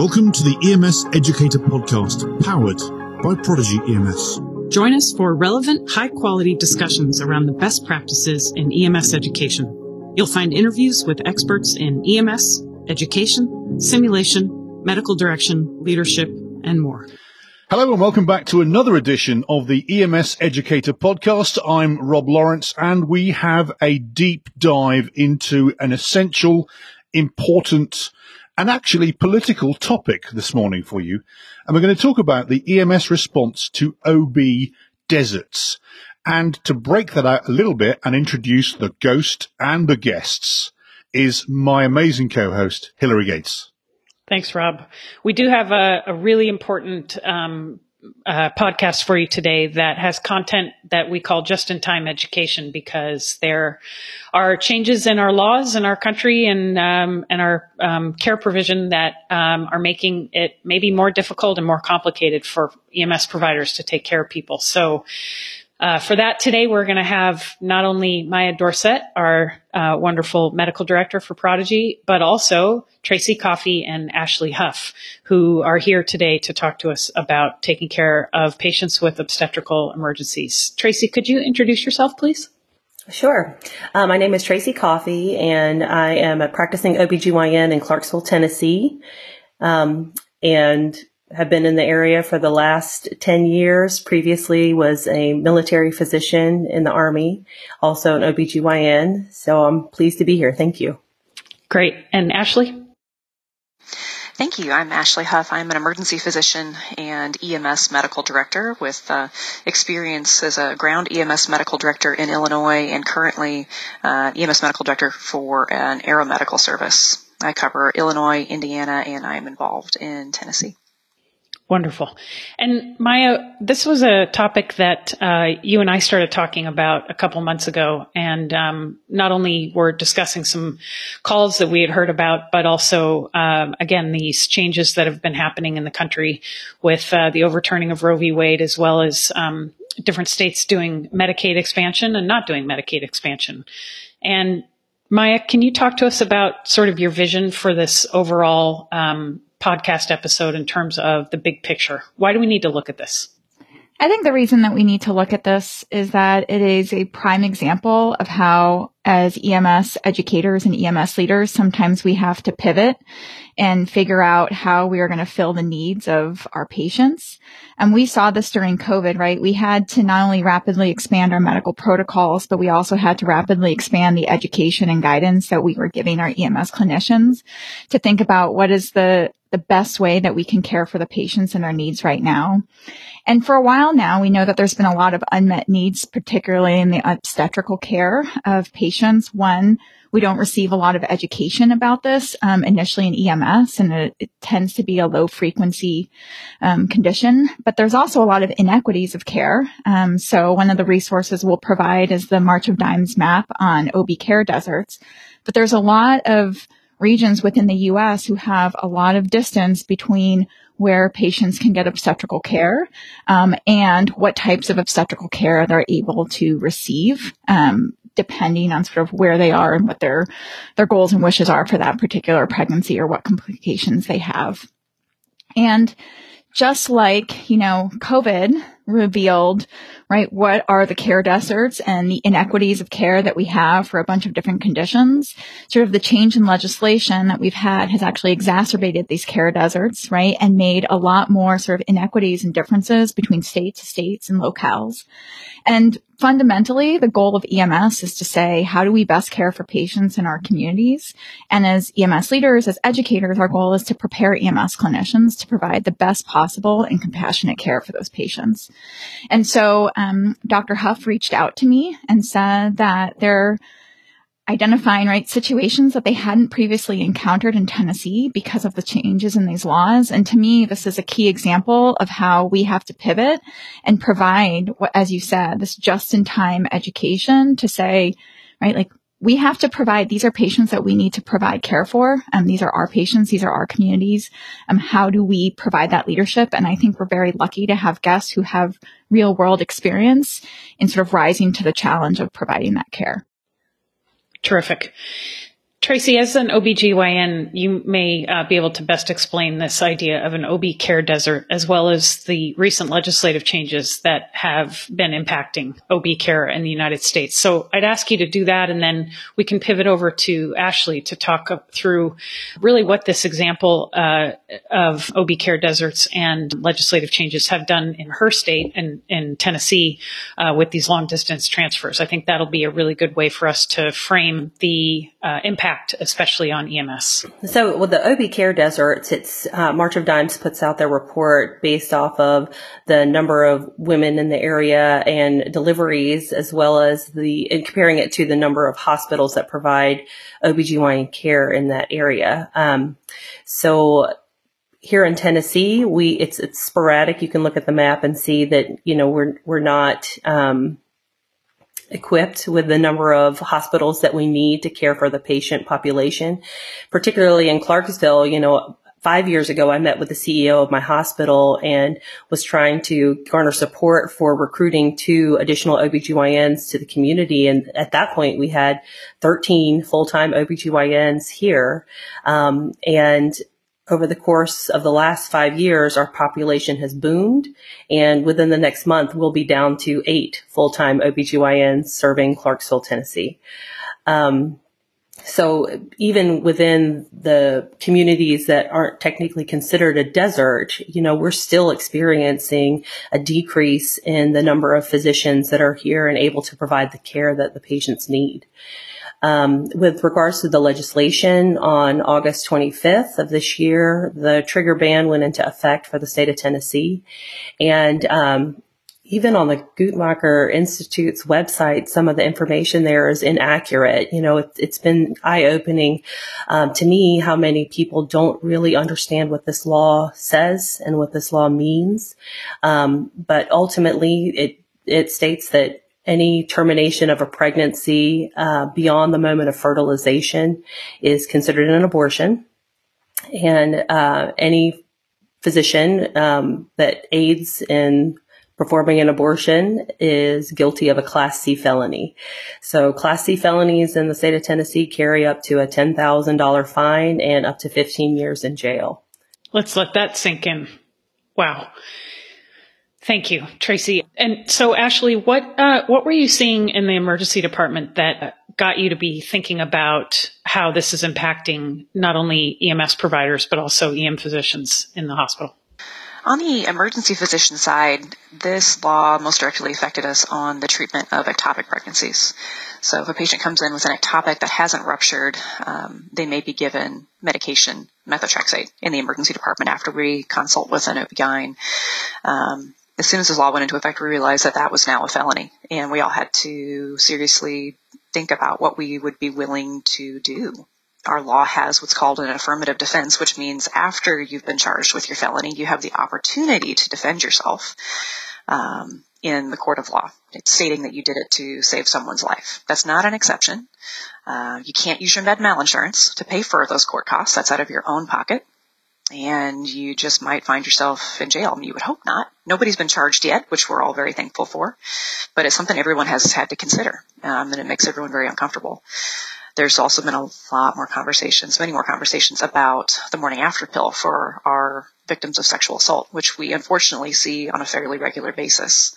Welcome to the EMS Educator Podcast, powered by Prodigy EMS. Join us for relevant, high quality discussions around the best practices in EMS education. You'll find interviews with experts in EMS, education, simulation, medical direction, leadership, and more. Hello and welcome back to another edition of the EMS Educator podcast. I'm Rob Lawrence and we have a deep dive into an essential, important, and actually political topic this morning for you. And we're going to talk about the EMS response to OB deserts. And to break that out a little bit and introduce the ghost and the guests is my amazing co-host, Hilary Gates. Thanks, Rob. We do have a, a really important um, uh, podcast for you today that has content that we call just in time education because there are changes in our laws in our country and um, and our um, care provision that um, are making it maybe more difficult and more complicated for EMS providers to take care of people. So uh, for that today, we're going to have not only Maia Dorsett, our uh, wonderful medical director for Prodigy, but also Tracy Coffey and Ashley Huff, who are here today to talk to us about taking care of patients with obstetrical emergencies. Tracy, could you introduce yourself, please? Sure. Uh, my name is Tracy Coffey, and I am a practicing OBGYN in Clarksville, Tennessee. Um, and have been in the area for the last 10 years. Previously was a military physician in the Army, also an OBGYN. So I'm pleased to be here. Thank you. Great. And Ashley? Thank you. I'm Ashley Huff. I'm an emergency physician and EMS medical director with uh, experience as a ground EMS medical director in Illinois and currently uh, EMS medical director for an aeromedical service. I cover Illinois, Indiana, and I'm involved in Tennessee. Wonderful. And Maia, this was a topic that uh, you and I started talking about a couple months ago. And um, not only were discussing some calls that we had heard about, but also, um, again, these changes that have been happening in the country with uh, the overturning of Roe v. Wade, as well as um, different states doing Medicaid expansion and not doing Medicaid expansion. And Maia, can you talk to us about sort of your vision for this overall um, podcast episode in terms of the big picture. Why do we need to look at this? I think the reason that we need to look at this is that it is a prime example of how, as EMS educators and EMS leaders, sometimes we have to pivot and figure out how we are going to fill the needs of our patients. And we saw this during COVID, right? We had to not only rapidly expand our medical protocols, but we also had to rapidly expand the education and guidance that we were giving our EMS clinicians to think about what is the the best way that we can care for the patients and their needs right now. And for a while now, we know that there's been a lot of unmet needs, particularly in the obstetrical care of patients. One, we don't receive a lot of education about this um, initially in EMS, and it, it, tends to be a low frequency um, condition. But there's also a lot of inequities of care. Um, so one of the resources we'll provide is the March of Dimes map on OB care deserts. But there's a lot of regions within the U.S. who have a lot of distance between where patients can get obstetrical care um, and what types of obstetrical care they're able to receive. Um, depending on sort of where they are and what their their goals and wishes are for that particular pregnancy or what complications they have. And just like, you know, COVID revealed, right, what are the care deserts and the inequities of care that we have for a bunch of different conditions. Sort of the change in legislation that we've had has actually exacerbated these care deserts, right, and made a lot more sort of inequities and differences between state to states and locales. And fundamentally, the goal of EMS is to say, how do we best care for patients in our communities? And as EMS leaders, as educators, our goal is to prepare EMS clinicians to provide the best possible and compassionate care for those patients. And so, um, Dr. Huff reached out to me and said that they're identifying right situations that they hadn't previously encountered in Tennessee because of the changes in these laws. And to me, this is a key example of how we have to pivot and provide as you said, this just in time education to say, right, like we have to provide, these are patients that we need to provide care for. Um, these are our patients. These are our communities. Um, how do we provide that leadership? And I think we're very lucky to have guests who have real world experience in sort of rising to the challenge of providing that care. Terrific. Tracy, as an OBGYN, you may uh, be able to best explain this idea of an OB care desert as well as the recent legislative changes that have been impacting OB care in the United States. So I'd ask you to do that and then we can pivot over to Ashley to talk through really what this example uh, of OB care deserts and legislative changes have done in her state and in Tennessee uh, with these long distance transfers. I think that'll be a really good way for us to frame the uh, impact, especially on EMS. So with the OB care deserts, it's uh, March of Dimes puts out their report based off of the number of women in the area and deliveries, as well as the and comparing it to the number of hospitals that provide OBGYN care in that area. Um, so here in Tennessee, we it's it's sporadic. You can look at the map and see that you know we're we're not um, equipped with the number of hospitals that we need to care for the patient population. Particularly in Clarksville, you know, five years ago, I met with the CEO of my hospital and was trying to garner support for recruiting two additional OBGYNs to the community. And at that point, we had 13 full-time OBGYNs here. Um, and over the course of the last five years, our population has boomed. And within the next month, we'll be down to eight full-time OBGYNs serving Clarksville, Tennessee. Um, so even within the communities that aren't technically considered a desert, you know, we're still experiencing a decrease in the number of physicians that are here and able to provide the care that the patients need. Um, with regards to the legislation, on August 25th of this year, the trigger ban went into effect for the state of Tennessee. And um, even on the Guttmacher Institute's website, some of the information there is inaccurate. You know, it, has been eye opening um, to me how many people don't really understand what this law says and what this law means. Um, but ultimately, it it states that any termination of a pregnancy uh, beyond the moment of fertilization is considered an abortion, and uh, any physician um, that aids in performing an abortion is guilty of a Class C felony. So Class C felonies in the state of Tennessee carry up to a $10,000 fine and up to 15 years in jail. Let's let that sink in. Wow. Thank you, Tracy. And so, Ashley, what uh, what were you seeing in the emergency department that got you to be thinking about how this is impacting not only EMS providers but also EM physicians in the hospital? On the emergency physician side, this law most directly affected us on the treatment of ectopic pregnancies. So if a patient comes in with an ectopic that hasn't ruptured, um, they may be given medication, methotrexate, in the emergency department after we consult with an OB-GYN. Um, as soon as this law went into effect, we realized that that was now a felony, and we all had to seriously think about what we would be willing to do. Our law has what's called an affirmative defense, which means after you've been charged with your felony, you have the opportunity to defend yourself um, in the court of law. It's stating that you did it to save someone's life. That's not an exception. Uh, you can't use your med mal insurance to pay for those court costs. That's out of your own pocket and you just might find yourself in jail. You would hope not. Nobody's been charged yet, which we're all very thankful for, but it's something everyone has had to consider, um, and it makes everyone very uncomfortable. There's also been a lot more conversations, many more conversations about the morning after pill for our victims of sexual assault, which we unfortunately see on a fairly regular basis.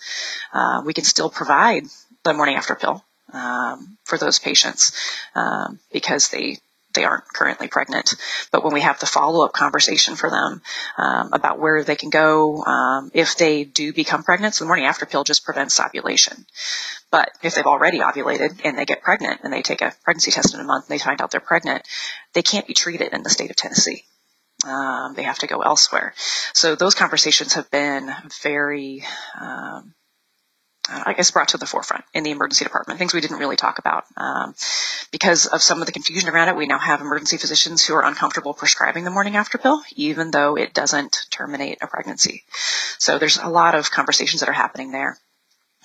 Uh, we can still provide the morning after pill um, for those patients um, because they they aren't currently pregnant. But when we have the follow up conversation for them um, about where they can go um, if they do become pregnant, so the morning after pill just prevents ovulation. But if they've already ovulated and they get pregnant and they take a pregnancy test in a month and they find out they're pregnant, they can't be treated in the state of Tennessee. Um, they have to go elsewhere. So those conversations have been very um, I guess brought to the forefront in the emergency department, things we didn't really talk about. Um, because of some of the confusion around it, we now have emergency physicians who are uncomfortable prescribing the morning after pill, even though it doesn't terminate a pregnancy. So there's a lot of conversations that are happening there.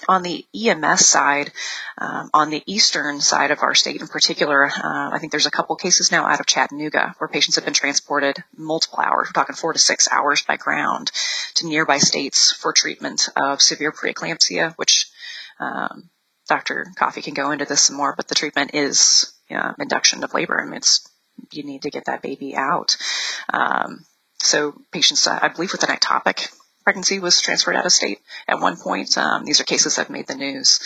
On the EMS side, um, on the eastern side of our state in particular, uh, I think there's a couple cases now out of Chattanooga where patients have been transported multiple hours, we're talking four to six hours by ground, to nearby states for treatment of severe preeclampsia, which um, Dr. Coffey can go into this some more, but the treatment is uh, induction of labor. I mean, it's you need to get that baby out. Um, so patients, uh, I believe, with an ectopic pregnancy was transferred out of state at one point. Um, these are cases that have made the news.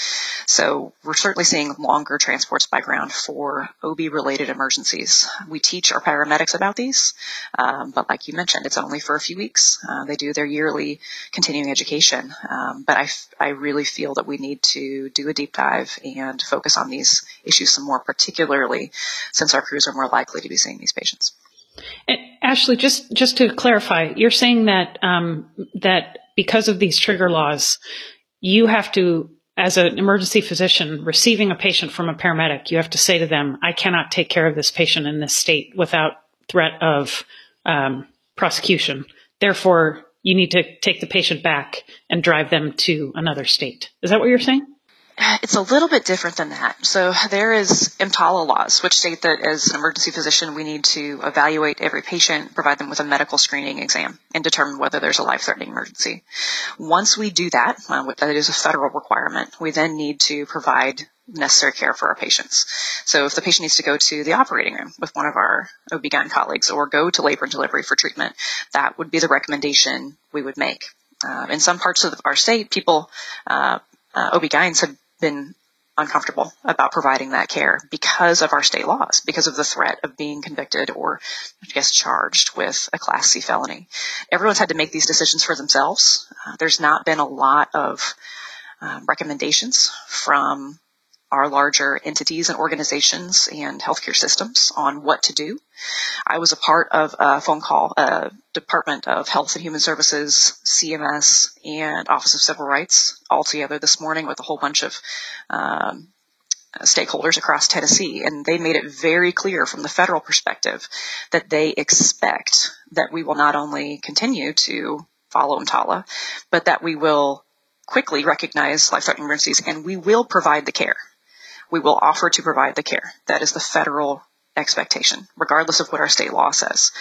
So we're certainly seeing longer transports by ground for OB related emergencies. We teach our paramedics about these, um, but like you mentioned, it's only for a few weeks. Uh, they do their yearly continuing education. Um, but I, I really feel that we need to do a deep dive and focus on these issues some more, particularly since our crews are more likely to be seeing these patients. And Ashley, just just to clarify, you're saying that um, that because of these trigger laws, you have to, as an emergency physician receiving a patient from a paramedic, you have to say to them, "I cannot take care of this patient in this state without threat of um, prosecution. Therefore, you need to take the patient back and drive them to another state." Is that what you're saying? It's a little bit different than that. So there is EMTALA laws, which state that as an emergency physician, we need to evaluate every patient, provide them with a medical screening exam, and determine whether there's a life-threatening emergency. Once we do that, uh, that is a federal requirement, we then need to provide necessary care for our patients. So if the patient needs to go to the operating room with one of our OB-GYN colleagues or go to labor and delivery for treatment, that would be the recommendation we would make. Uh, in some parts of our state, people, uh, uh, OB-GYNs have been uncomfortable about providing that care because of our state laws, because of the threat of being convicted or, I guess, charged with a Class C felony. Everyone's had to make these decisions for themselves. Uh, there's not been a lot of uh, recommendations from our larger entities and organizations and healthcare systems on what to do. I was a part of a phone call, Department of Health and Human Services, CMS, and Office of Civil Rights all together this morning with a whole bunch of um, stakeholders across Tennessee, and they made it very clear from the federal perspective that they expect that we will not only continue to follow EMTALA, but that we will quickly recognize life-threatening emergencies and we will provide the care we will offer to provide the care. That is the federal expectation, regardless of what our state law says.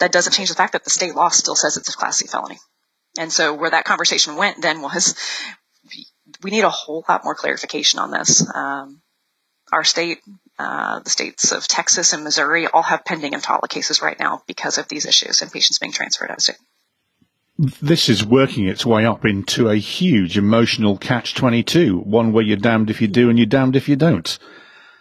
That doesn't change the fact that the state law still says it's a Class C felony. And so where that conversation went then was we need a whole lot more clarification on this. Um, our state, uh, the states of Texas and Missouri all have pending EMTALA cases right now because of these issues and patients being transferred out of state this is working its way up into a huge emotional catch 22, one where you're damned if you do and you're damned if you don't.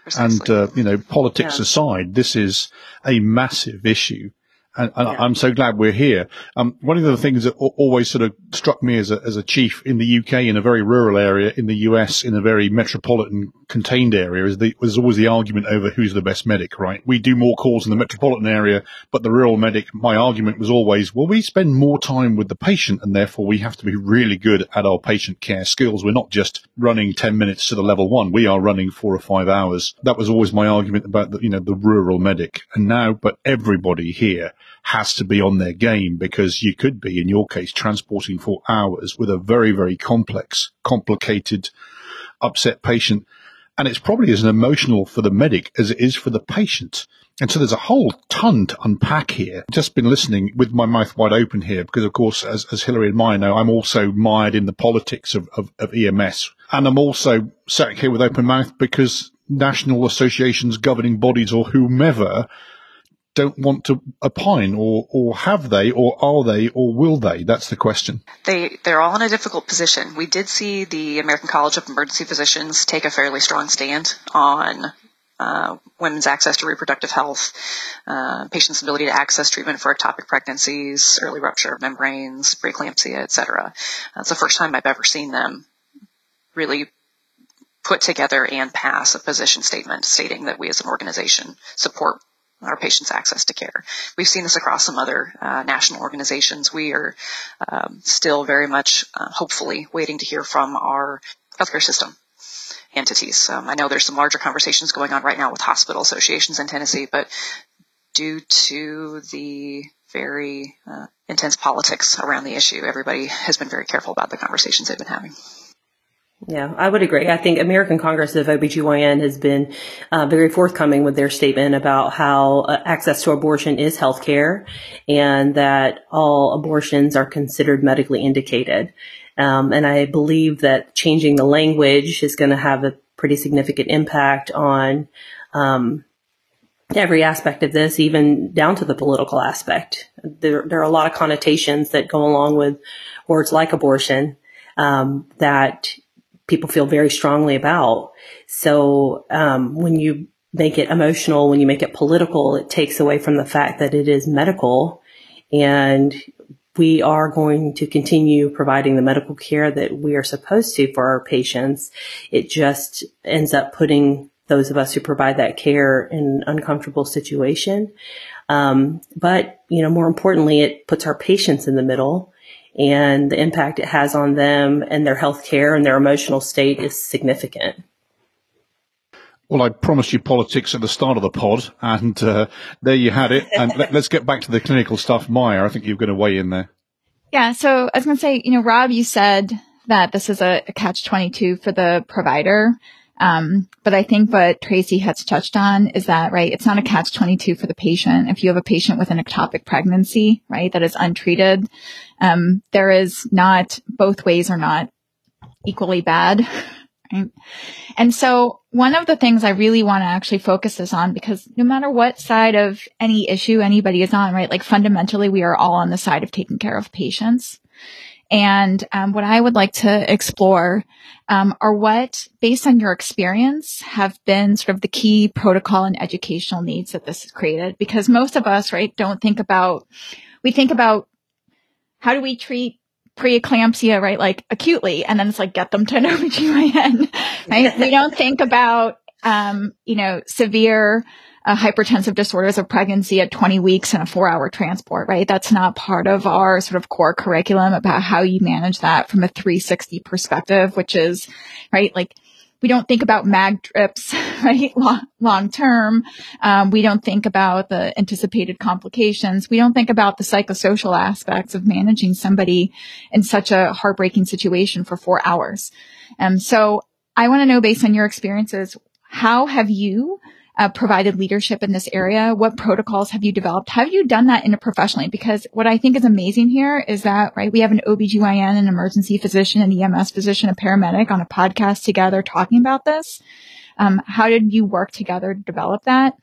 Precisely. And, uh, you know, politics yeah. aside, this is a massive issue and, and yeah. I'm so glad we're here. Um, one of the things that always sort of struck me as a, as a chief in the UK in a very rural area, in the US in a very metropolitan contained area, is the, was always the argument over who's the best medic, right? We do more calls in the metropolitan area, but the rural medic, my argument was always, well, we spend more time with the patient and therefore we have to be really good at our patient care skills. We're not just running 10 minutes to the level one. We are running four or five hours. That was always my argument about the, you know, the rural medic. And now, but everybody here has to be on their game because you could be, in your case, transporting for hours with a very, very complex, complicated, upset patient. And it's probably as emotional for the medic as it is for the patient. And so there's a whole ton to unpack here. Just been listening with my mouth wide open here because, of course, as, as Hilary and Maia know, I'm also mired in the politics of, of, of EMS. And I'm also sat here with open mouth because national associations, governing bodies, or whomever don't want to opine, or or have they, or are they, or will they? That's the question. They they're all in a difficult position. We did see the American College of Emergency Physicians take a fairly strong stand on uh, women's access to reproductive health, uh, patients' ability to access treatment for ectopic pregnancies, early rupture of membranes, preeclampsia, etc. That's the first time I've ever seen them really put together and pass a position statement stating that we as an organization support our patients' access to care. We've seen this across some other uh, national organizations. We are um, still very much, uh, hopefully, waiting to hear from our healthcare system entities. Um, I know there's some larger conversations going on right now with hospital associations in Tennessee, but due to the very uh, intense politics around the issue, everybody has been very careful about the conversations they've been having. Yeah, I would agree. I think American Congress of OBGYN has been uh, very forthcoming with their statement about how uh, access to abortion is health care and that all abortions are considered medically indicated. Um, and I believe that changing the language is going to have a pretty significant impact on um, every aspect of this, even down to the political aspect. There, there are a lot of connotations that go along with words like abortion um, that people feel very strongly about. So um, when you make it emotional, when you make it political, it takes away from the fact that it is medical and we are going to continue providing the medical care that we are supposed to for our patients. It just ends up putting those of us who provide that care in an uncomfortable situation. Um, but, you know, more importantly, it puts our patients in the middle and the impact it has on them and their health care and their emotional state is significant. Well, I promised you politics at the start of the pod, and uh, there you had it. And let, us get back to the clinical stuff. Maia, I think you're going to weigh in there. Yeah. So I was going to say, you know, Rob, you said that this is a, a catch 22 for the provider. Um, but I think what Tracy has touched on is that, right, it's not a catch 22 for the patient. If you have a patient with an ectopic pregnancy, right, that is untreated, um, there is not, both ways are not equally bad. Right? And so one of the things I really want to actually focus this on, because no matter what side of any issue anybody is on, right? Like fundamentally, we are all on the side of taking care of patients. And um, what I would like to explore um, are what, based on your experience, have been sort of the key protocol and educational needs that this has created. Because most of us, right, don't think about, we think about how do we treat preeclampsia, right? Like acutely. And then it's like, get them to an OBGYN, right? we don't think about, um, you know, severe uh, hypertensive disorders of pregnancy at 20 weeks and a four hour transport, right? That's not part of our sort of core curriculum about how you manage that from a 360 perspective, which is, right? Like we don't think about mag drips, right? Long, long term. Um, we don't think about the anticipated complications. We don't think about the psychosocial aspects of managing somebody in such a heartbreaking situation for four hours. Um, so I want to know based on your experiences, how have you uh, provided leadership in this area? What protocols have you developed? Have you done that interprofessionally? Because what I think is amazing here is that, right, we have an OBGYN, an emergency physician, an EMS physician, a paramedic on a podcast together talking about this. Um, how did you work together to develop that?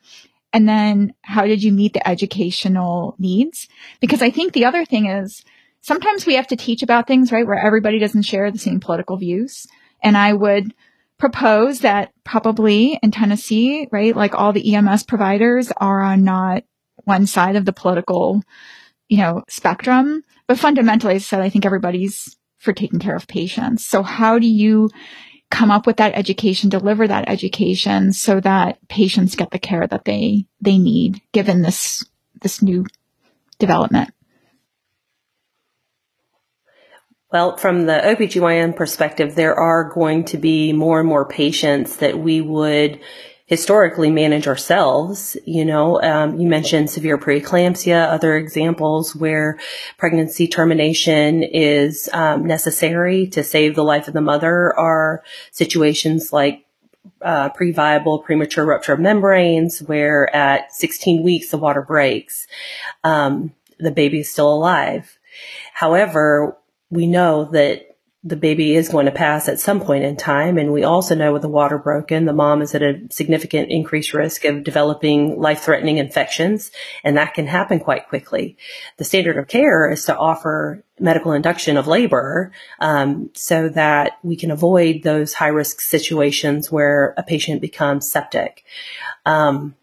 And then how did you meet the educational needs? Because I think the other thing is sometimes we have to teach about things, right, where everybody doesn't share the same political views. And I would propose that probably in Tennessee, right, like all the EMS providers are on not one side of the political, you know, spectrum. But fundamentally, as I said, I think everybody's for taking care of patients. So how do you come up with that education, deliver that education so that patients get the care that they, they need given this, this new development? Well, from the OBGYN perspective, there are going to be more and more patients that we would historically manage ourselves. You know, um, you mentioned severe preeclampsia, other examples where pregnancy termination is um, necessary to save the life of the mother are situations like uh, pre-viable premature rupture of membranes, where at 16 weeks the water breaks, um, the baby is still alive. However, we know that the baby is going to pass at some point in time. And we also know with the water broken, the mom is at a significant increased risk of developing life threatening infections. And that can happen quite quickly. The standard of care is to offer medical induction of labor, um, so that we can avoid those high risk situations where a patient becomes septic. Um,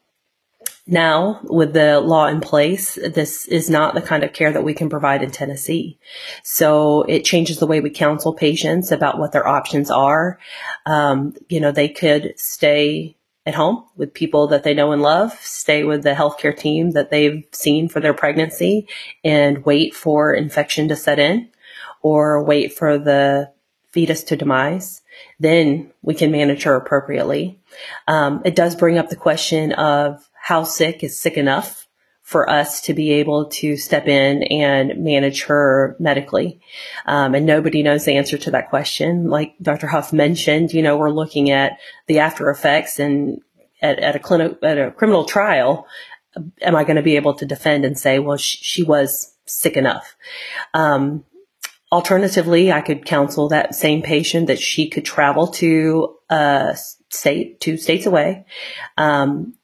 now, with the law in place, this is not the kind of care that we can provide in Tennessee. So it changes the way we counsel patients about what their options are. Um, you know, they could stay at home with people that they know and love, stay with the healthcare team that they've seen for their pregnancy and wait for infection to set in or wait for the fetus to demise. Then we can manage her appropriately. Um, it does bring up the question of how sick is sick enough for us to be able to step in and manage her medically. Um, and nobody knows the answer to that question. Like Dr. Huff mentioned, you know, we're looking at the after effects and at, at a clinic, at a criminal trial, am I going to be able to defend and say, well, she, she was sick enough? Um, alternatively, I could counsel that same patient that she could travel to a state, two states away, um,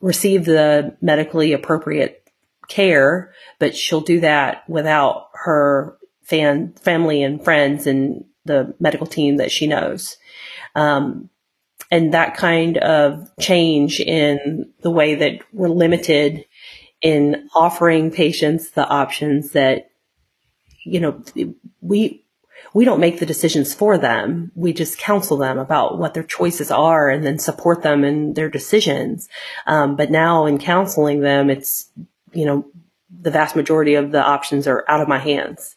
receive the medically appropriate care, but she'll do that without her fan, family and friends and the medical team that she knows. Um, and that kind of change in the way that we're limited in offering patients the options that, you know, we, we don't make the decisions for them. We just counsel them about what their choices are and then support them in their decisions. Um, but now in counseling them, it's, you know, the vast majority of the options are out of my hands.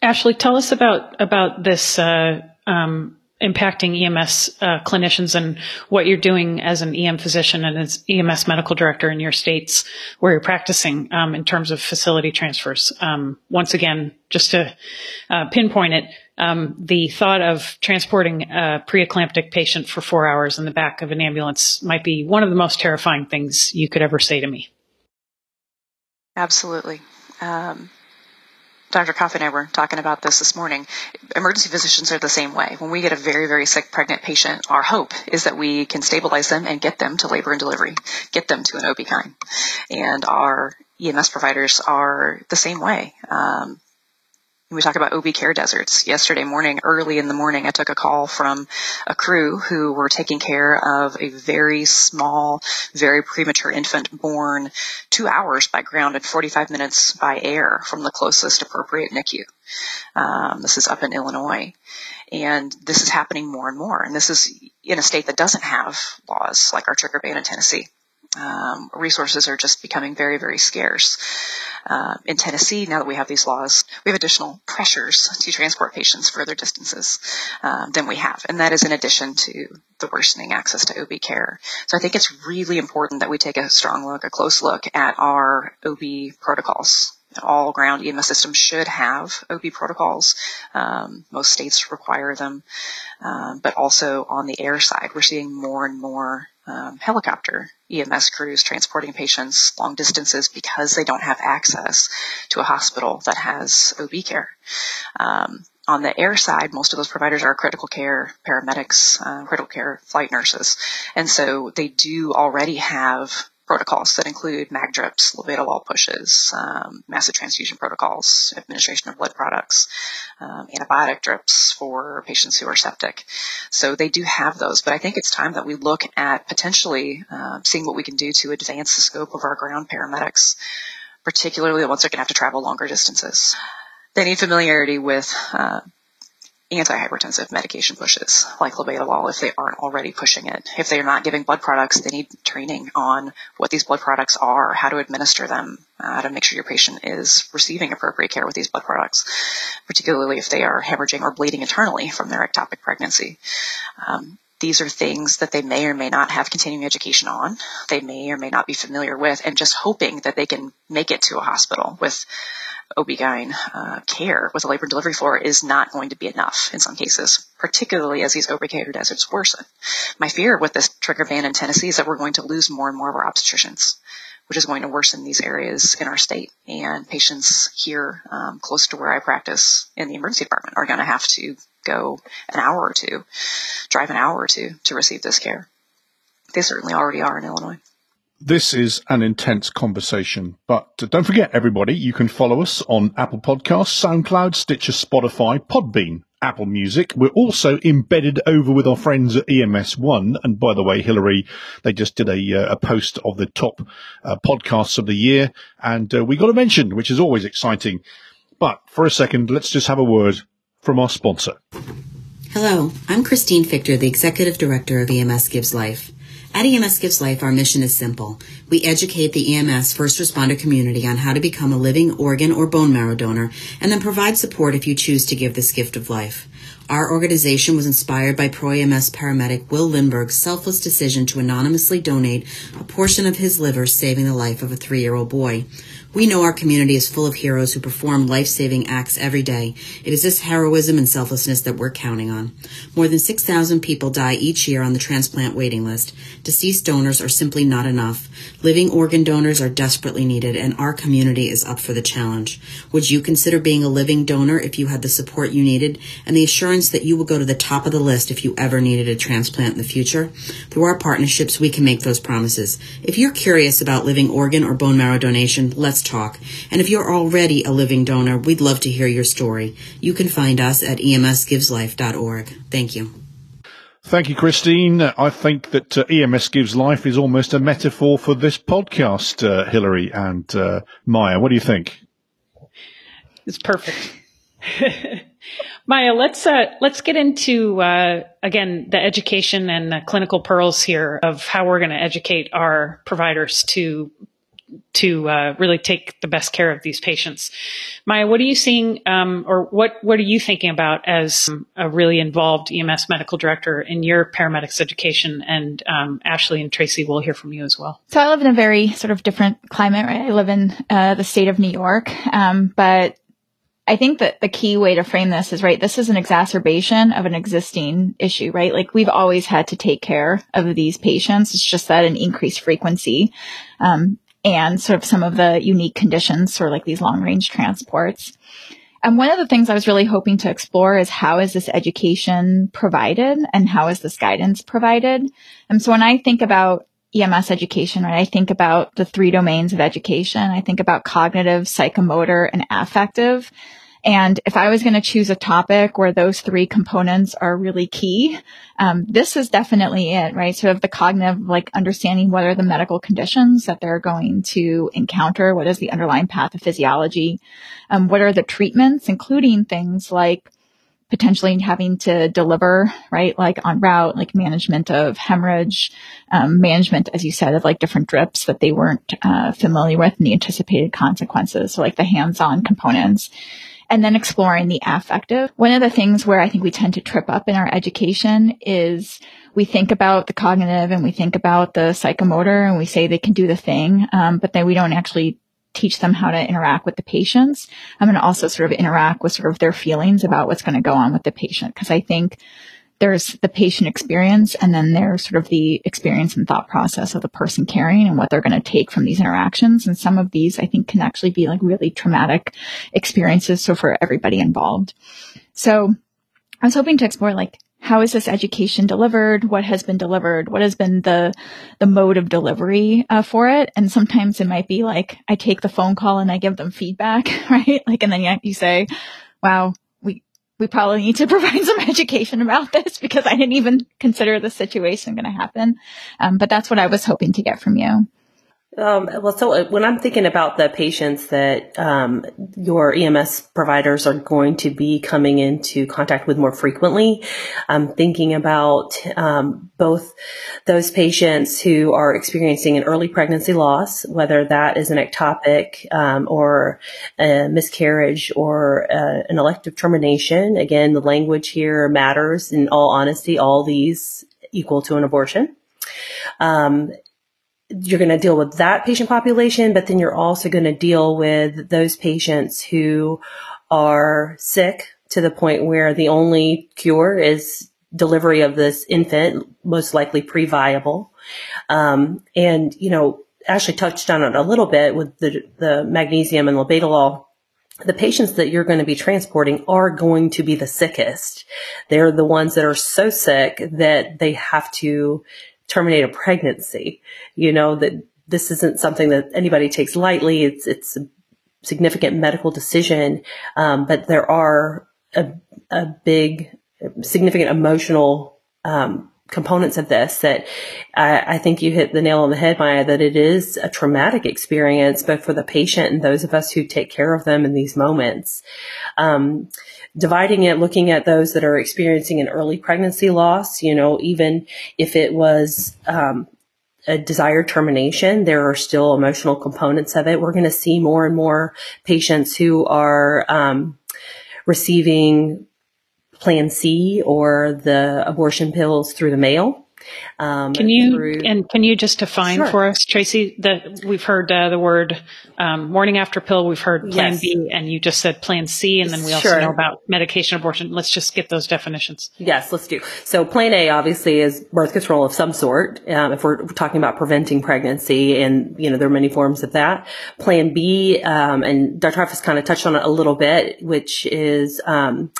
Ashley, tell us about about this uh, um, impacting EMS uh, clinicians and what you're doing as an EM physician and as EMS medical director in your states where you're practicing um, in terms of facility transfers. Um, once again, just to uh, pinpoint it, um, the thought of transporting a preeclamptic patient for four hours in the back of an ambulance might be one of the most terrifying things you could ever say to me. Absolutely. Um, Dr. Coffey and I were talking about this this morning. Emergency physicians are the same way. When we get a very, very sick pregnant patient, our hope is that we can stabilize them and get them to labor and delivery, get them to an OB-GYN. And our EMS providers are the same way. Um, we talk about OB care deserts. Yesterday morning, early in the morning, I took a call from a crew who were taking care of a very small, very premature infant born two hours by ground and 45 minutes by air from the closest appropriate NICU. Um, this is up in Illinois. And this is happening more and more. And this is in a state that doesn't have laws like our trigger ban in Tennessee. Um, resources are just becoming very, very scarce. Uh, in Tennessee, now that we have these laws, we have additional pressures to transport patients further distances um, than we have. And that is in addition to the worsening access to OB care. So I think it's really important that we take a strong look, a close look at our OB protocols all ground EMS systems should have OB protocols. Um, most states require them. Um, but also on the air side, we're seeing more and more um, helicopter EMS crews transporting patients long distances because they don't have access to a hospital that has OB care. Um, on the air side, most of those providers are critical care paramedics, uh, critical care flight nurses, and so they do already have protocols that include mag drips, labetalol pushes, um, massive transfusion protocols, administration of blood products, um, antibiotic drips for patients who are septic. So they do have those, but I think it's time that we look at potentially uh, seeing what we can do to advance the scope of our ground paramedics, particularly the ones that are going to have to travel longer distances. They need familiarity with uh, antihypertensive medication pushes, like labetalol, if they aren't already pushing it. If they're not giving blood products, they need training on what these blood products are, how to administer them, uh, to make sure your patient is receiving appropriate care with these blood products, particularly if they are hemorrhaging or bleeding internally from their ectopic pregnancy. Um, these are things that they may or may not have continuing education on, they may or may not be familiar with, and just hoping that they can make it to a hospital with OB-GYN uh, care with a labor and delivery floor is not going to be enough in some cases, particularly as these OB care deserts worsen. My fear with this trigger ban in Tennessee is that we're going to lose more and more of our obstetricians, which is going to worsen these areas in our state. And patients here um, close to where I practice in the emergency department are going to have to go an hour or two, drive an hour or two to receive this care. They certainly already are in Illinois. This is an intense conversation, but don't forget, everybody, you can follow us on Apple Podcasts, SoundCloud, Stitcher, Spotify, Podbean, Apple Music. We're also embedded over with our friends at EMS One. And by the way, Hilary, they just did a, uh, a post of the top uh, podcasts of the year, and uh, we got a mention, which is always exciting. But for a second, let's just have a word from our sponsor. Hello, I'm Christine Fichter, the Executive Director of EMS Gives Life. At EMS Gives Life, our mission is simple. We educate the EMS first responder community on how to become a living organ or bone marrow donor and then provide support if you choose to give this gift of life. Our organization was inspired by pro EMS paramedic Will Lindbergh's selfless decision to anonymously donate a portion of his liver, saving the life of a three year old boy. We know our community is full of heroes who perform life-saving acts every day. It is this heroism and selflessness that we're counting on. More than 6,000 people die each year on the transplant waiting list. Deceased donors are simply not enough. Living organ donors are desperately needed, and our community is up for the challenge. Would you consider being a living donor if you had the support you needed and the assurance that you will go to the top of the list if you ever needed a transplant in the future? Through our partnerships, we can make those promises. If you're curious about living organ or bone marrow donation, let's talk. And if you're already a living donor, we'd love to hear your story. You can find us at emsgiveslife.org. Thank you. Thank you, Christine. I think that uh, EMS Gives Life is almost a metaphor for this podcast, uh, Hilary and uh, Maia. What do you think? It's perfect. Maia, let's uh, let's get into uh, again the education and the clinical pearls here of how we're going to educate our providers to to uh, really take the best care of these patients. Maia, what are you seeing, um, or what what are you thinking about as a really involved EMS medical director in your paramedics education? And um, Ashley and Tracy will hear from you as well. So I live in a very sort of different climate. Right, I live in uh, the state of New York, um, but I think that the key way to frame this is right. This is an exacerbation of an existing issue, right? Like we've always had to take care of these patients. It's just that an increased frequency. Um, and sort of some of the unique conditions, for like these long range transports. And one of the things I was really hoping to explore is how is this education provided and how is this guidance provided? And so when I think about EMS education, right, I think about the three domains of education. I think about cognitive, psychomotor, and affective. And if I was going to choose a topic where those three components are really key, um, this is definitely it, right? Sort of the cognitive, like understanding what are the medical conditions that they're going to encounter, what is the underlying pathophysiology, um, what are the treatments, including things like potentially having to deliver, right? Like on route, like management of hemorrhage, um, management, as you said, of like different drips that they weren't uh, familiar with and the anticipated consequences. So like the hands-on components and then exploring the affective. One of the things where I think we tend to trip up in our education is we think about the cognitive and we think about the psychomotor and we say they can do the thing, um, but then we don't actually teach them how to interact with the patients I'm going to also sort of interact with sort of their feelings about what's going to go on with the patient. Cause I think there's the patient experience and then there's sort of the experience and thought process of the person caring and what they're going to take from these interactions. And some of these I think can actually be like really traumatic experiences. So for everybody involved. So I was hoping to explore like, how is this education delivered? What has been delivered? What has been the the mode of delivery uh, for it? And sometimes it might be like I take the phone call and I give them feedback, right? Like, and then you, you say, "Wow, we probably need to provide some education about this because I didn't even consider the situation going to happen. Um, but that's what I was hoping to get from you. Um, well, so uh, when I'm thinking about the patients that um, your EMS providers are going to be coming into contact with more frequently, I'm thinking about um, both those patients who are experiencing an early pregnancy loss, whether that is an ectopic um, or a miscarriage or uh, an elective termination. Again, the language here matters. In all honesty, all these equal to an abortion. Um, you're going to deal with that patient population, but then you're also going to deal with those patients who are sick to the point where the only cure is delivery of this infant, most likely pre-viable. Um, and, you know, Ashley touched on it a little bit with the, the magnesium and labetalol the patients that you're going to be transporting are going to be the sickest. They're the ones that are so sick that they have to terminate a pregnancy. You know, that this isn't something that anybody takes lightly. It's, it's a significant medical decision. Um, but there are a, a big, significant emotional, um, components of this that I, I, think you hit the nail on the head, Maia, that it is a traumatic experience, both for the patient and those of us who take care of them in these moments. Um, dividing it, looking at those that are experiencing an early pregnancy loss, you know, even if it was, um, a desired termination, there are still emotional components of it. We're going to see more and more patients who are um, receiving Plan C or the abortion pills through the mail. Um, can you through, and can you just define sure. for us, Tracy? That we've heard uh, the word um, morning after pill. We've heard Plan yes. B, and you just said Plan C, and then we also sure. know about medication abortion. Let's just get those definitions. Yes, let's do. So Plan A obviously is birth control of some sort. Um, if we're talking about preventing pregnancy, and you know there are many forms of that. Plan B, um, and Dr. Huff has kind of touched on it a little bit, which is um,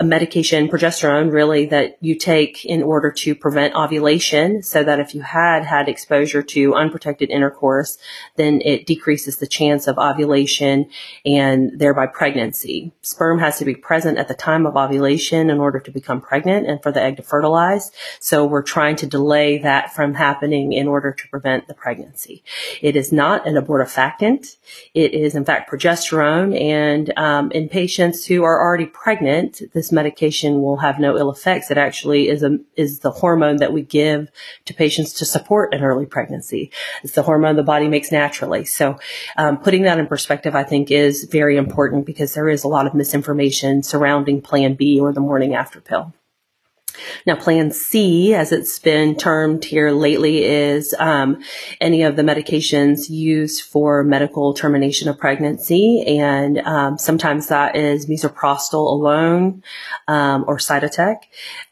a medication, progesterone, really that you take in order to prevent ovulation, so that if you had had exposure to unprotected intercourse, then it decreases the chance of ovulation and thereby pregnancy. Sperm has to be present at the time of ovulation in order to become pregnant and for the egg to fertilize. So we're trying to delay that from happening in order to prevent the pregnancy. It is not an abortifacient. It is in fact progesterone and um, in patients who are already pregnant, this medication will have no ill effects. It actually is a, is the hormone that we give to patients to support an early pregnancy. It's the hormone the body makes naturally. So um, putting that in perspective, I think, is very important because there is a lot of misinformation surrounding Plan B or the morning after pill. Now, Plan C, as it's been termed here lately, is um, any of the medications used for medical termination of pregnancy, and um, sometimes that is misoprostol alone um, or Cytotec,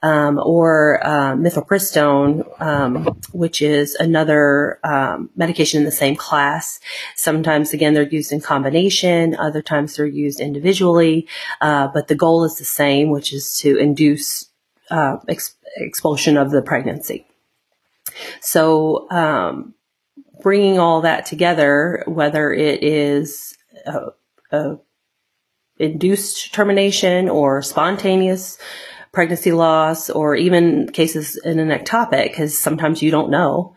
um, or uh, mifepristone, um, which is another um, medication in the same class. Sometimes, again, they're used in combination. Other times, they're used individually, uh, but the goal is the same, which is to induce uh, ex- expulsion of the pregnancy. So, um, bringing all that together, whether it is a, a induced termination or spontaneous pregnancy loss or even cases in an ectopic, because sometimes you don't know.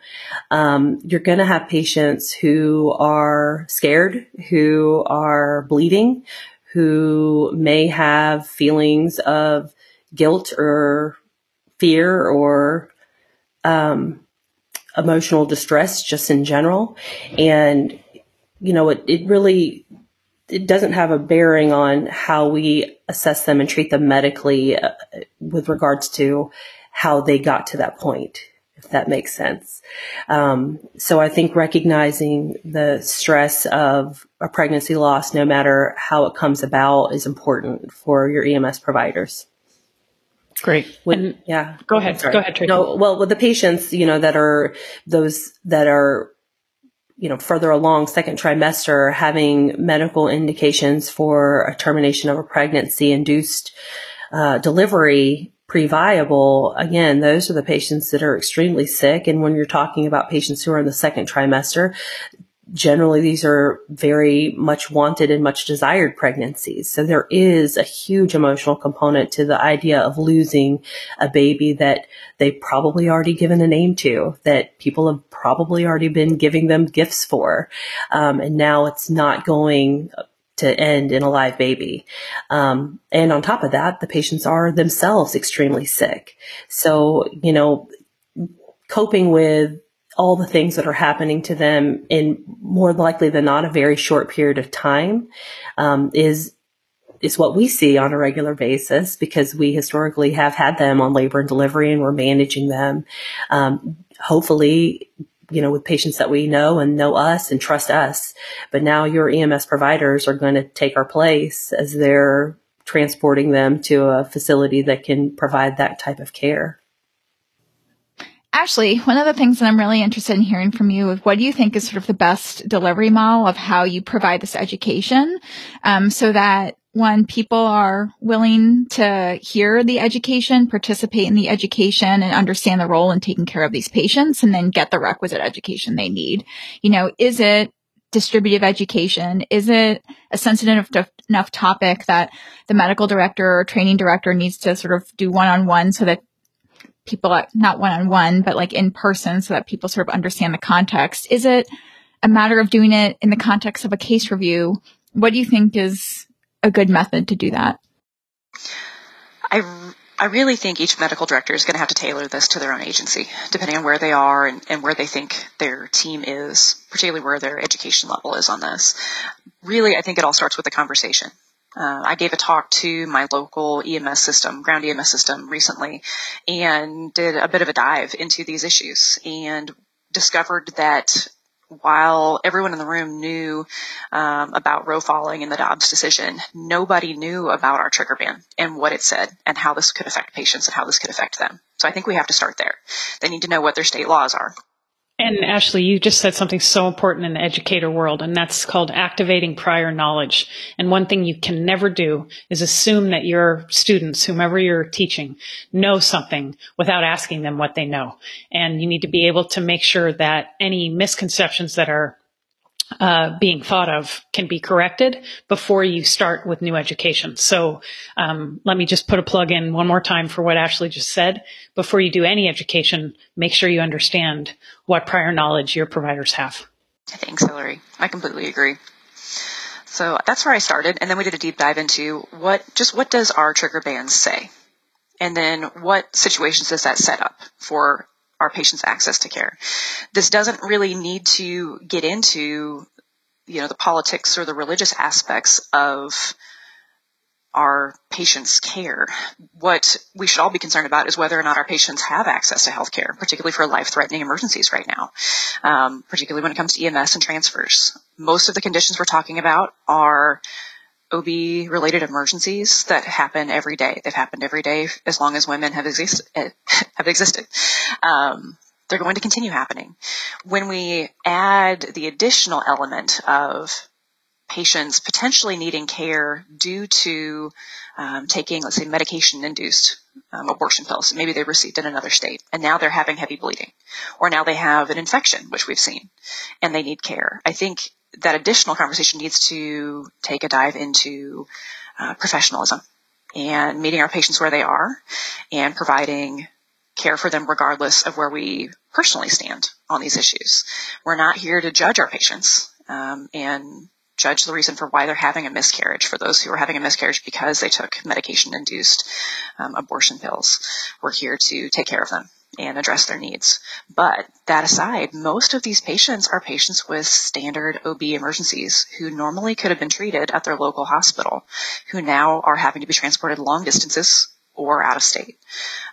Um, you're going to have patients who are scared, who are bleeding, who may have feelings of guilt or fear or um, emotional distress just in general. And, you know, it, it really it doesn't have a bearing on how we assess them and treat them medically uh, with regards to how they got to that point, if that makes sense. Um, so I think recognizing the stress of a pregnancy loss, no matter how it comes about, is important for your EMS providers. Great. When, yeah. Go ahead. Sorry. Go ahead, Tracy. No, well, with the patients, you know, that are those that are, you know, further along second trimester having medical indications for a termination of a pregnancy induced uh, delivery pre-viable, again, those are the patients that are extremely sick. And when you're talking about patients who are in the second trimester, generally these are very much wanted and much desired pregnancies. So there is a huge emotional component to the idea of losing a baby that they've probably already given a name to, that people have probably already been giving them gifts for. Um, and now it's not going to end in a live baby. Um, and on top of that, the patients are themselves extremely sick. So, you know, coping with all the things that are happening to them in more likely than not a very short period of time um, is is what we see on a regular basis because we historically have had them on labor and delivery and we're managing them. Um, hopefully, you know, with patients that we know and know us and trust us. But now your EMS providers are going to take our place as they're transporting them to a facility that can provide that type of care. Ashley, one of the things that I'm really interested in hearing from you is what do you think is sort of the best delivery model of how you provide this education um, so that when people are willing to hear the education, participate in the education and understand the role in taking care of these patients and then get the requisite education they need. You know, is it distributive education? Is it a sensitive enough topic that the medical director or training director needs to sort of do one on one so that people not one on one, but like in person so that people sort of understand the context? Is it a matter of doing it in the context of a case review? What do you think is a good method to do that? I, I really think each medical director is going to have to tailor this to their own agency, depending on where they are and, and where they think their team is, particularly where their education level is on this. Really, I think it all starts with the conversation. Uh, I gave a talk to my local EMS system, ground EMS system recently, and did a bit of a dive into these issues and discovered that while everyone in the room knew um, about Roe falling and the Dobbs decision, nobody knew about our trigger ban and what it said and how this could affect patients and how this could affect them. So I think we have to start there. They need to know what their state laws are. And Ashley, you just said something so important in the educator world, and that's called activating prior knowledge. And one thing you can never do is assume that your students, whomever you're teaching, know something without asking them what they know. And you need to be able to make sure that any misconceptions that are uh, being thought of can be corrected before you start with new education. So um, let me just put a plug in one more time for what Ashley just said. Before you do any education, make sure you understand what prior knowledge your providers have. Thanks, Hilary. I completely agree. So that's where I started, and then we did a deep dive into what just what does our trigger bands say, and then what situations does that set up for our patients access to care. This doesn't really need to get into, you know, the politics or the religious aspects of our patients' care. What we should all be concerned about is whether or not our patients have access to health care, particularly for life-threatening emergencies right now, um, particularly when it comes to EMS and transfers. Most of the conditions we're talking about are OB related emergencies that happen every day. They've happened every day as long as women have, exist- have existed. Um, they're going to continue happening. When we add the additional element of patients potentially needing care due to um, taking, let's say, medication induced um, abortion pills. Maybe they received in another state and now they're having heavy bleeding or now they have an infection, which we've seen, and they need care. I think that additional conversation needs to take a dive into uh, professionalism and meeting our patients where they are and providing care for them regardless of where we personally stand on these issues. We're not here to judge our patients um, and judge the reason for why they're having a miscarriage for those who are having a miscarriage because they took medication induced um, abortion pills. We're here to take care of them and address their needs. But that aside, most of these patients are patients with standard OB emergencies who normally could have been treated at their local hospital, who now are having to be transported long distances or out of state.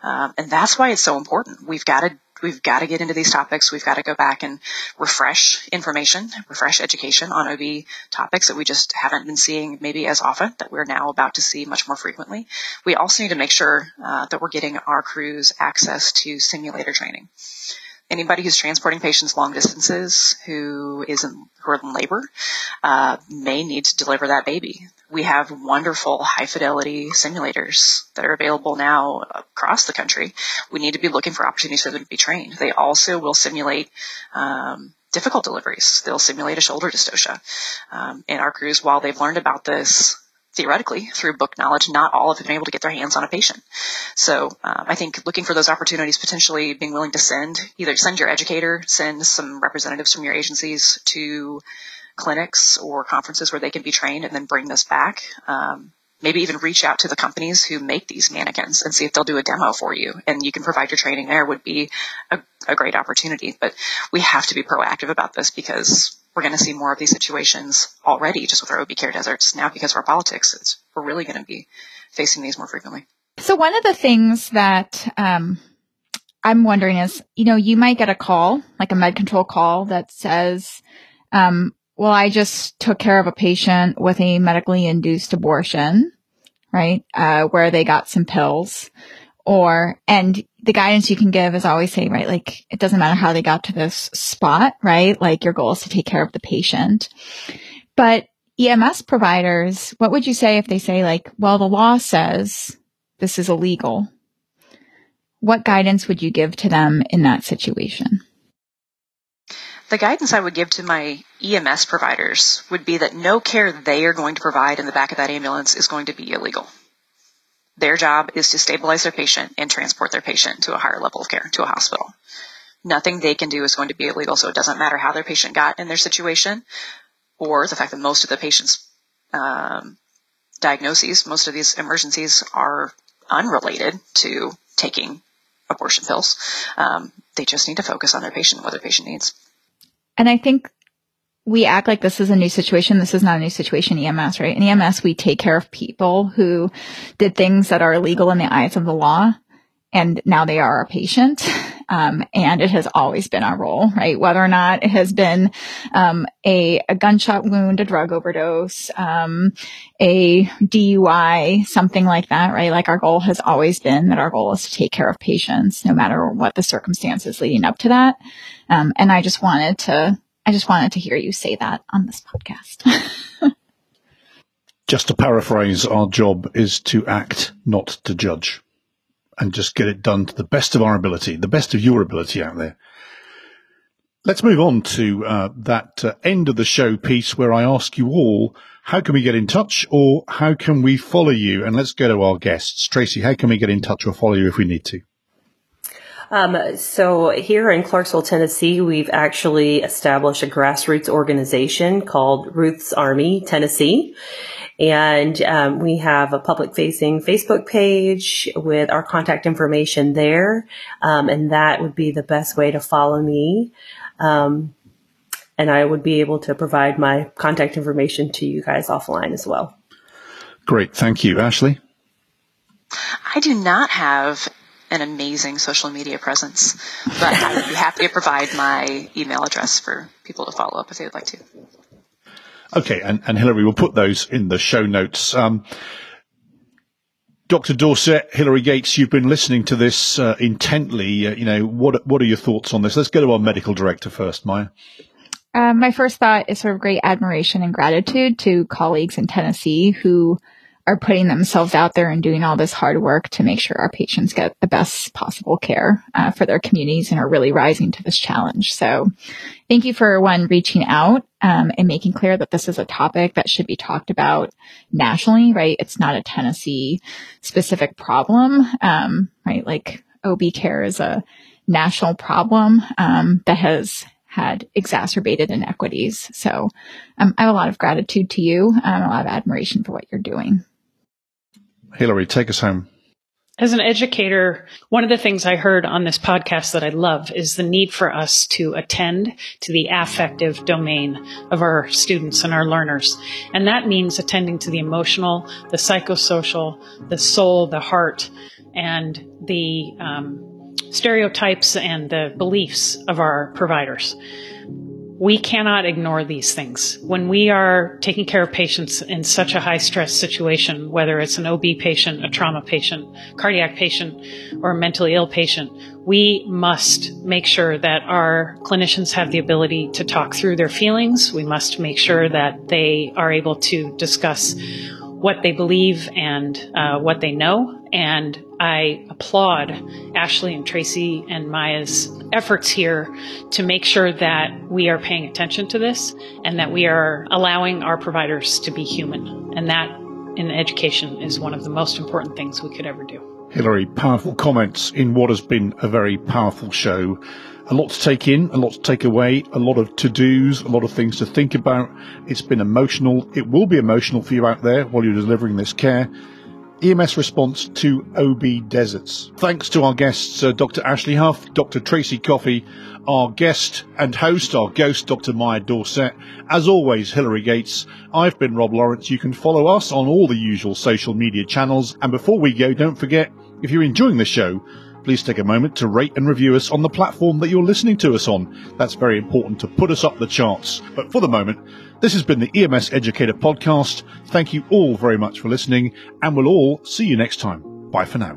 Um, and that's why it's so important. We've got to we've got to get into these topics. We've got to go back and refresh information, refresh education on OB topics that we just haven't been seeing maybe as often that we're now about to see much more frequently. We also need to make sure uh, that we're getting our crews access to simulator training anybody who's transporting patients long distances who is in, who are in labor uh, may need to deliver that baby. We have wonderful high fidelity simulators that are available now across the country. We need to be looking for opportunities for them to be trained. They also will simulate um, difficult deliveries. They'll simulate a shoulder dystocia. Um, and our crews, while they've learned about this theoretically through book knowledge, not all have been able to get their hands on a patient. So um, I think looking for those opportunities, potentially being willing to send either send your educator, send some representatives from your agencies to clinics or conferences where they can be trained, and then bring this back. Um, maybe even reach out to the companies who make these mannequins and see if they'll do a demo for you and you can provide your training there would be a, a great opportunity. But we have to be proactive about this because we're going to see more of these situations already just with our OB care deserts. Now, because of our politics, we're really going to be facing these more frequently. So one of the things that, um, I'm wondering is, you know, you might get a call, like a med control call that says, um, well, I just took care of a patient with a medically induced abortion, right? Uh, where they got some pills or, and the guidance you can give is always say, right, like it doesn't matter how they got to this spot, right? Like your goal is to take care of the patient. But EMS providers, what would you say if they say like, well, the law says this is illegal? What guidance would you give to them in that situation? The guidance I would give to my EMS providers would be that no care they are going to provide in the back of that ambulance is going to be illegal. Their job is to stabilize their patient and transport their patient to a higher level of care, to a hospital. Nothing they can do is going to be illegal, so it doesn't matter how their patient got in their situation or the fact that most of the patient's um, diagnoses, most of these emergencies are unrelated to taking abortion pills. Um, they just need to focus on their patient, what their patient needs. And I think we act like this is a new situation. This is not a new situation EMS, right? In EMS, we take care of people who did things that are illegal in the eyes of the law. And now they are a patient. Um, and it has always been our role, right? Whether or not it has been, um, a, a, gunshot wound, a drug overdose, um, a DUI, something like that, right? Like our goal has always been that our goal is to take care of patients, no matter what the circumstances leading up to that. Um, and I just wanted to I just wanted to hear you say that on this podcast. just to paraphrase, our job is to act, not to judge, and just get it done to the best of our ability, the best of your ability out there. Let's move on to uh, that uh, end of the show piece where I ask you all, how can we get in touch or how can we follow you? And let's go to our guests. Tracy, how can we get in touch or follow you if we need to? Um, so here in Clarksville, Tennessee, we've actually established a grassroots organization called Ruth's Army Tennessee. And um, we have a public facing Facebook page with our contact information there. Um, and that would be the best way to follow me. Um, and I would be able to provide my contact information to you guys offline as well. Great. Thank you. Ashley? I do not have an amazing social media presence, but I would be happy to provide my email address for people to follow up if they would like to. Okay, and, and we'll put those in the show notes. Um, Dr. Dorsett, Hilary Gates, you've been listening to this uh, intently. Uh, you know, what what are your thoughts on this? Let's go to our medical director first, Maia. Uh, my first thought is sort of great admiration and gratitude to colleagues in Tennessee who are putting themselves out there and doing all this hard work to make sure our patients get the best possible care uh, for their communities and are really rising to this challenge. So thank you for one reaching out um, and making clear that this is a topic that should be talked about nationally, right? It's not a Tennessee specific problem, um, right? Like OB care is a national problem um, that has had exacerbated inequities. So um, I have a lot of gratitude to you, um, a lot of admiration for what you're doing. Hilary, take us home. As an educator, one of the things I heard on this podcast that I love is the need for us to attend to the affective domain of our students and our learners. And that means attending to the emotional, the psychosocial, the soul, the heart, and the um, stereotypes and the beliefs of our providers we cannot ignore these things. When we are taking care of patients in such a high stress situation, whether it's an OB patient, a trauma patient, cardiac patient, or a mentally ill patient, we must make sure that our clinicians have the ability to talk through their feelings. We must make sure that they are able to discuss what they believe and uh, what they know. And I applaud Ashley and Tracy and Maia's efforts here to make sure that we are paying attention to this and that we are allowing our providers to be human. And that in education is one of the most important things we could ever do. Hilary, powerful comments in what has been a very powerful show a lot to take in, a lot to take away, a lot of to dos, a lot of things to think about. It's been emotional. It will be emotional for you out there while you're delivering this care. EMS response to OB deserts. Thanks to our guests, uh, Dr. Ashley Huff, Dr. Tracy Coffey, our guest and host, our ghost, Dr. Maia Dorsett. As always, Hilary Gates. I've been Rob Lawrence. You can follow us on all the usual social media channels. And before we go, don't forget, if you're enjoying the show, please take a moment to rate and review us on the platform that you're listening to us on. That's very important to put us up the charts. But for the moment, this has been the EMS Educator Podcast. Thank you all very much for listening, and we'll all see you next time. Bye for now.